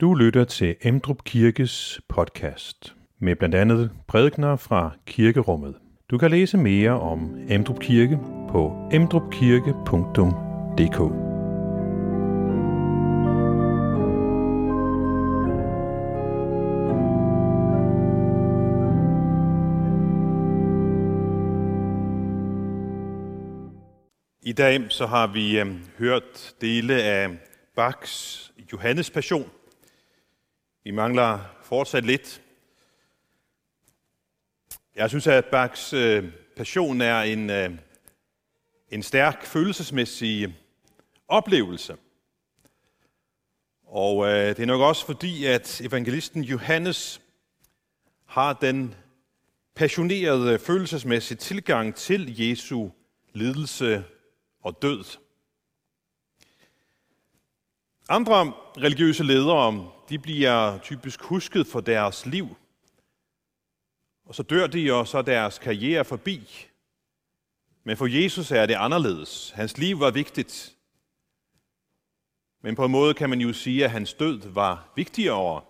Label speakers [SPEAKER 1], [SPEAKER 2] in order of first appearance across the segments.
[SPEAKER 1] Du lytter til Emdrup Kirkes podcast med blandt andet prædikner fra kirkerummet. Du kan læse mere om Emdrup Kirke på emdrupkirke.dk. I dag så har vi øh, hørt dele af Bachs Johannes Passion. Vi mangler fortsat lidt. Jeg synes, at Bachs øh, passion er en, øh, en stærk følelsesmæssig oplevelse. Og øh, det er nok også fordi, at evangelisten Johannes har den passionerede følelsesmæssige tilgang til Jesu lidelse og død. Andre religiøse ledere, de bliver typisk husket for deres liv. Og så dør de, og så er deres karriere forbi. Men for Jesus er det anderledes. Hans liv var vigtigt. Men på en måde kan man jo sige, at hans død var vigtigere.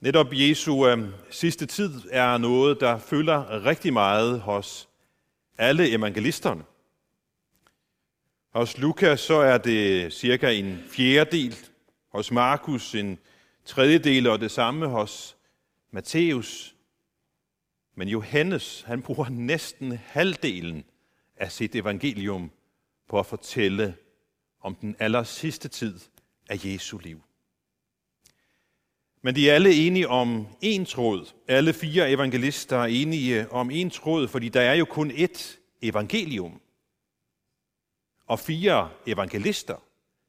[SPEAKER 1] Netop Jesu øh, sidste tid er noget, der følger rigtig meget hos alle evangelisterne. Hos Lukas så er det cirka en fjerdedel, hos Markus en tredjedel, og det samme hos Matthæus. Men Johannes, han bruger næsten halvdelen af sit evangelium på at fortælle om den aller sidste tid af Jesu liv. Men de er alle enige om én tråd. Alle fire evangelister er enige om én tråd, fordi der er jo kun ét evangelium og fire evangelister.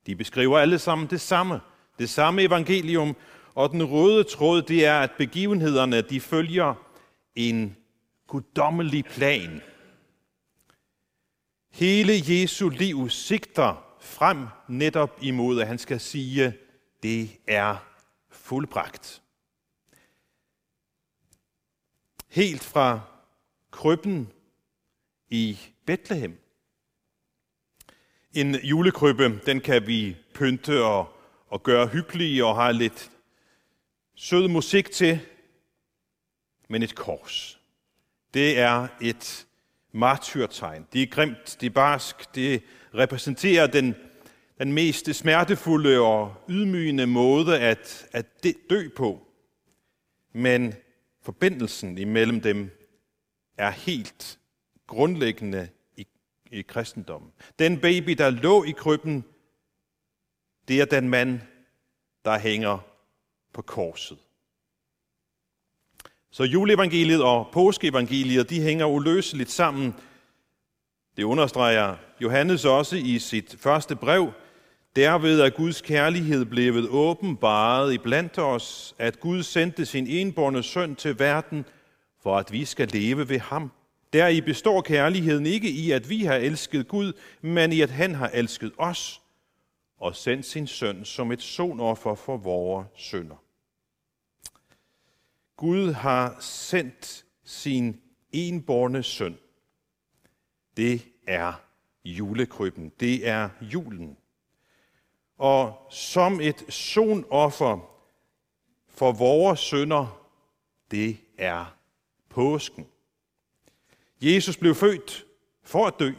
[SPEAKER 1] De beskriver alle sammen det samme, det samme evangelium, og den røde tråd, det er, at begivenhederne, de følger en guddommelig plan. Hele Jesu liv sigter frem netop imod, at han skal sige, det er fuldbragt. Helt fra krybben i Bethlehem, en julekrybbe, den kan vi pynte og, og gøre hyggelig og have lidt sød musik til. Men et kors, det er et martyrtegn. Det er grimt, det er barsk, det repræsenterer den, den mest smertefulde og ydmygende måde at, at dø på. Men forbindelsen imellem dem er helt grundlæggende i kristendommen. Den baby, der lå i krybben, det er den mand, der hænger på korset. Så juleevangeliet og påskeevangeliet, de hænger uløseligt sammen. Det understreger Johannes også i sit første brev. Derved er Guds kærlighed blevet åbenbaret i blandt os, at Gud sendte sin enborne søn til verden, for at vi skal leve ved ham. Der i består kærligheden ikke i, at vi har elsket Gud, men i, at han har elsket os og sendt sin søn som et sonoffer for vores sønder. Gud har sendt sin enborne søn. Det er julekrybben. Det er julen. Og som et sonoffer for vores sønder, det er påsken. Jesus blev født for at dø.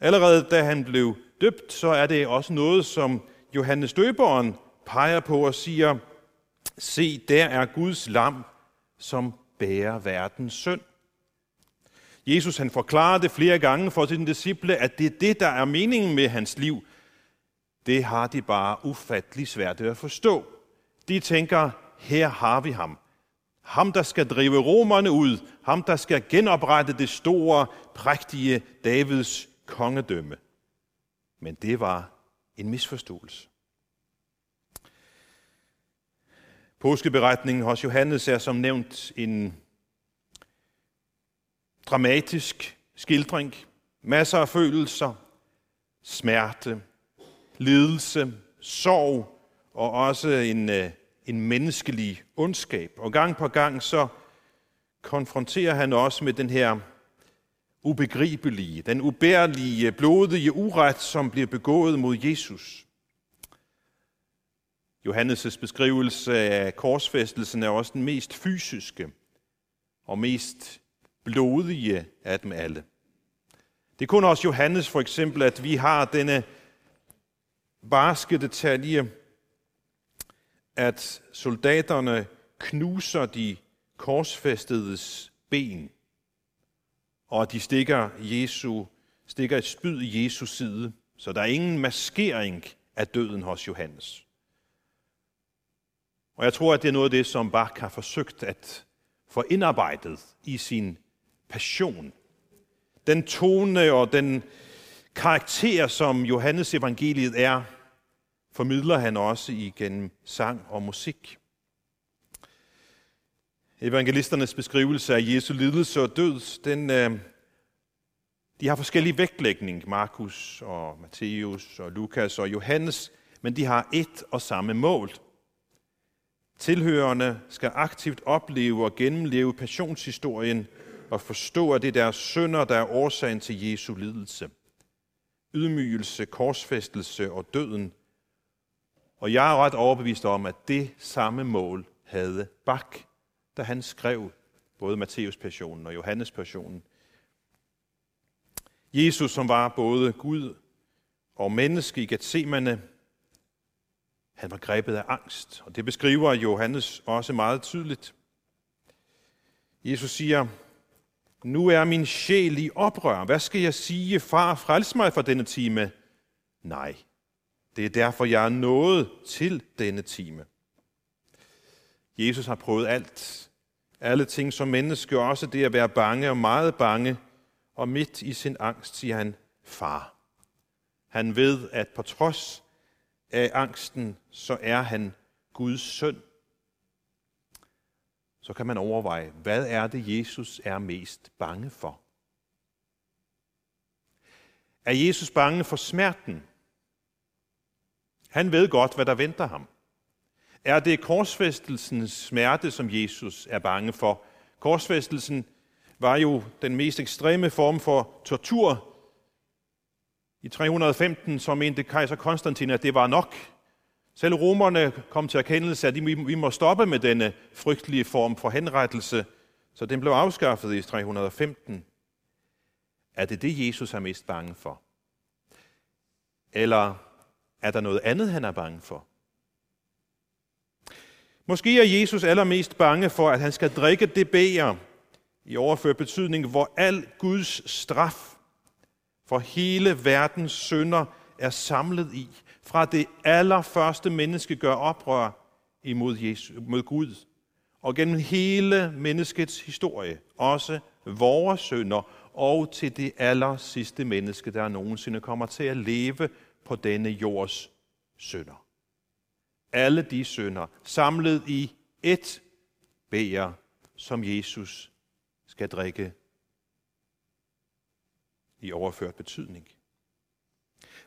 [SPEAKER 1] Allerede da han blev døbt, så er det også noget, som Johannes døberen peger på og siger, se, der er Guds lam, som bærer verdens synd. Jesus han forklarer det flere gange for sine disciple, at det er det, der er meningen med hans liv. Det har de bare ufattelig svært ved at forstå. De tænker, her har vi ham. Ham, der skal drive romerne ud. Ham, der skal genoprette det store, prægtige Davids kongedømme. Men det var en misforståelse. Påskeberetningen hos Johannes er som nævnt en dramatisk skildring. Masser af følelser, smerte, lidelse, sorg og også en øh, en menneskelig ondskab. Og gang på gang så konfronterer han også med den her ubegribelige, den ubærlige, blodige uret, som bliver begået mod Jesus. Johannes' beskrivelse af korsfæstelsen er også den mest fysiske og mest blodige af dem alle. Det kunne også Johannes for eksempel, at vi har denne barske detalje, at soldaterne knuser de korsfæstedes ben, og at de stikker, Jesu, stikker et spyd i Jesus side. Så der er ingen maskering af døden hos Johannes. Og jeg tror, at det er noget af det, som Bach har forsøgt at få indarbejdet i sin passion. Den tone og den karakter, som Johannes evangeliet er, formidler han også igennem sang og musik. Evangelisternes beskrivelse af Jesu lidelse og død, den, øh, de har forskellige vægtlægning, Markus og Matthæus og Lukas og Johannes, men de har et og samme mål. Tilhørende skal aktivt opleve og gennemleve passionshistorien og forstå, at det er deres sønder, der er årsagen til Jesu lidelse. Ydmygelse, korsfæstelse og døden. Og jeg er ret overbevist om, at det samme mål havde Bak, da han skrev både Matteus passionen og Johannes passionen. Jesus, som var både Gud og menneske i Gethsemane, han var grebet af angst, og det beskriver Johannes også meget tydeligt. Jesus siger, nu er min sjæl i oprør. Hvad skal jeg sige? Far, frels mig fra denne time. Nej, det er derfor, jeg er nået til denne time. Jesus har prøvet alt. Alle ting som menneske, også det at være bange og meget bange. Og midt i sin angst siger han, far. Han ved, at på trods af angsten, så er han Guds søn. Så kan man overveje, hvad er det, Jesus er mest bange for? Er Jesus bange for smerten? Han ved godt, hvad der venter ham. Er det korsfæstelsens smerte, som Jesus er bange for? Korsfæstelsen var jo den mest ekstreme form for tortur, i 315 så mente kejser Konstantin, at det var nok. Selv romerne kom til erkendelse, at vi må stoppe med denne frygtelige form for henrettelse, så den blev afskaffet i 315. Er det det, Jesus er mest bange for? Eller er der noget andet, han er bange for? Måske er Jesus allermest bange for, at han skal drikke det bæger, i overført betydning, hvor al Guds straf for hele verdens synder er samlet i. Fra det allerførste menneske gør oprør imod Jesus, mod Gud. Og gennem hele menneskets historie, også vores synder, og til det aller sidste menneske, der nogensinde kommer til at leve på denne jords synder. Alle de synder samlet i ét bæger, som Jesus skal drikke i overført betydning.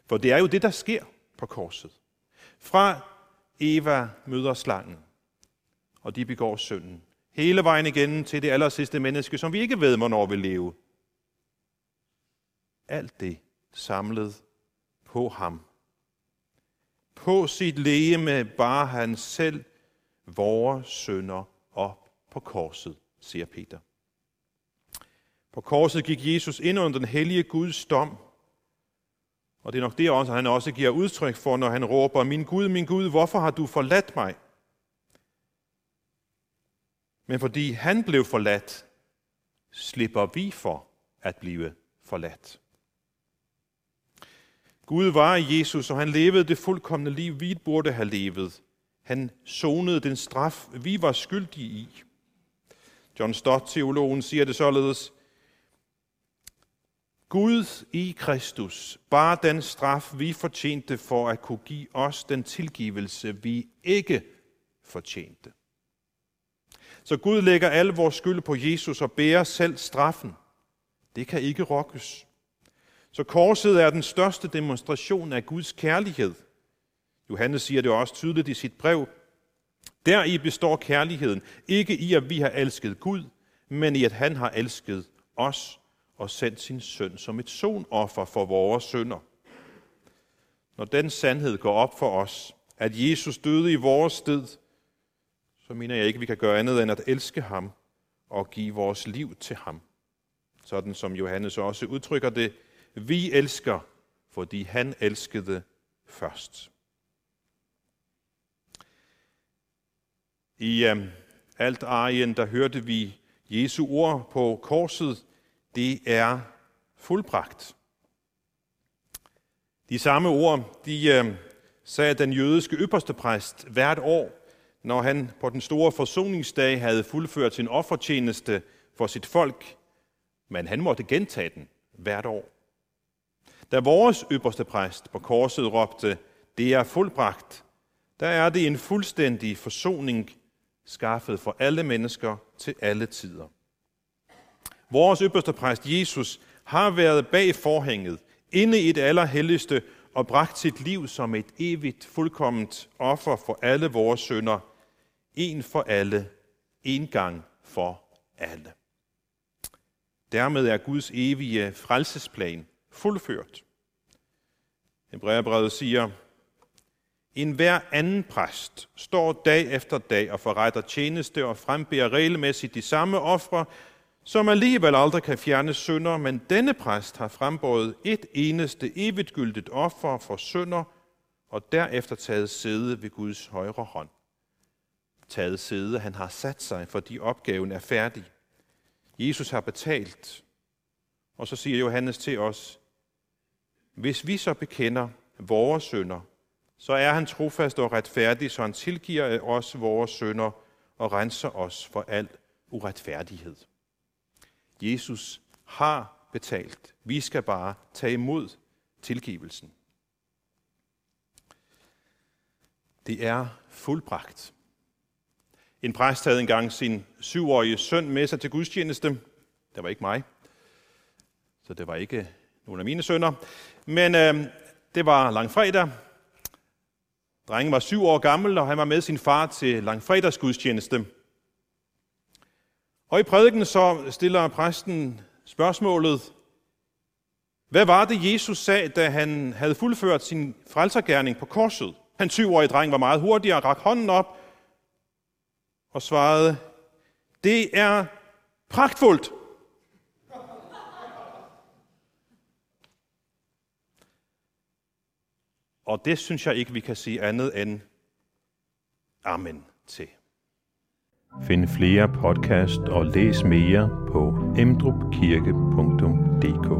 [SPEAKER 1] For det er jo det, der sker på korset. Fra Eva møder slangen, og de begår synden. Hele vejen igen til det aller sidste menneske, som vi ikke ved, hvornår vil leve. Alt det samlet på ham. På sit læge bare han selv vores sønder op på korset, siger Peter. På korset gik Jesus ind under den hellige Guds dom. Og det er nok det, også, han også giver udtryk for, når han råber, Min Gud, min Gud, hvorfor har du forladt mig? Men fordi han blev forladt, slipper vi for at blive forladt. Gud var i Jesus, og han levede det fuldkommende liv, vi burde have levet. Han sonede den straf, vi var skyldige i. John Stott, teologen, siger det således, Gud i Kristus bar den straf, vi fortjente for at kunne give os den tilgivelse, vi ikke fortjente. Så Gud lægger al vores skyld på Jesus og bærer selv straffen. Det kan ikke rokkes. Så korset er den største demonstration af Guds kærlighed. Johannes siger det også tydeligt i sit brev. Deri består kærligheden ikke i, at vi har elsket Gud, men i, at han har elsket os og sendt sin søn som et sonoffer for vores sønder. Når den sandhed går op for os, at Jesus døde i vores sted, så mener jeg ikke, vi kan gøre andet end at elske ham og give vores liv til ham. Sådan som Johannes også udtrykker det, vi elsker, fordi han elskede først. I øh, um, alt arien, der hørte vi Jesu ord på korset, det er fuldbragt. De samme ord, de uh, sagde den jødiske ypperste præst hvert år, når han på den store forsoningsdag havde fuldført sin offertjeneste for sit folk, men han måtte gentage den hvert år. Da vores ypperste præst på korset råbte, det er fuldbragt, der er det en fuldstændig forsoning skaffet for alle mennesker til alle tider. Vores ypperste præst Jesus har været bag forhænget, inde i det allerhelligste og bragt sit liv som et evigt, fuldkomment offer for alle vores sønder, en for alle, en gang for alle. Dermed er Guds evige frelsesplan fuldført. Hebræerbrevet siger, en hver anden præst står dag efter dag og forretter tjeneste og frembærer regelmæssigt de samme ofre, som alligevel aldrig kan fjerne synder, men denne præst har frembåret et eneste evigtgyldigt offer for synder, og derefter taget sæde ved Guds højre hånd. Taget sæde, han har sat sig, fordi opgaven er færdig. Jesus har betalt. Og så siger Johannes til os, hvis vi så bekender vores synder, så er han trofast og retfærdig, så han tilgiver os vores synder og renser os for al uretfærdighed. Jesus har betalt. Vi skal bare tage imod tilgivelsen. Det er fuldbragt. En præst havde engang sin syvårige søn med sig til gudstjeneste. Det var ikke mig, så det var ikke nogle af mine sønner. Men øh, det var langfredag. Drengen var syv år gammel, og han var med sin far til langfredagsgudstjeneste. Og i prædiken så stiller præsten spørgsmålet, hvad var det, Jesus sagde, da han havde fuldført sin frelsergærning på korset? Han syvårige dreng var meget hurtigere og rak hånden op og svarede, det er pragtfuldt. Og det synes jeg ikke, vi kan sige andet end amen til.
[SPEAKER 2] Find flere podcast og læs mere på emdrupkirke.dk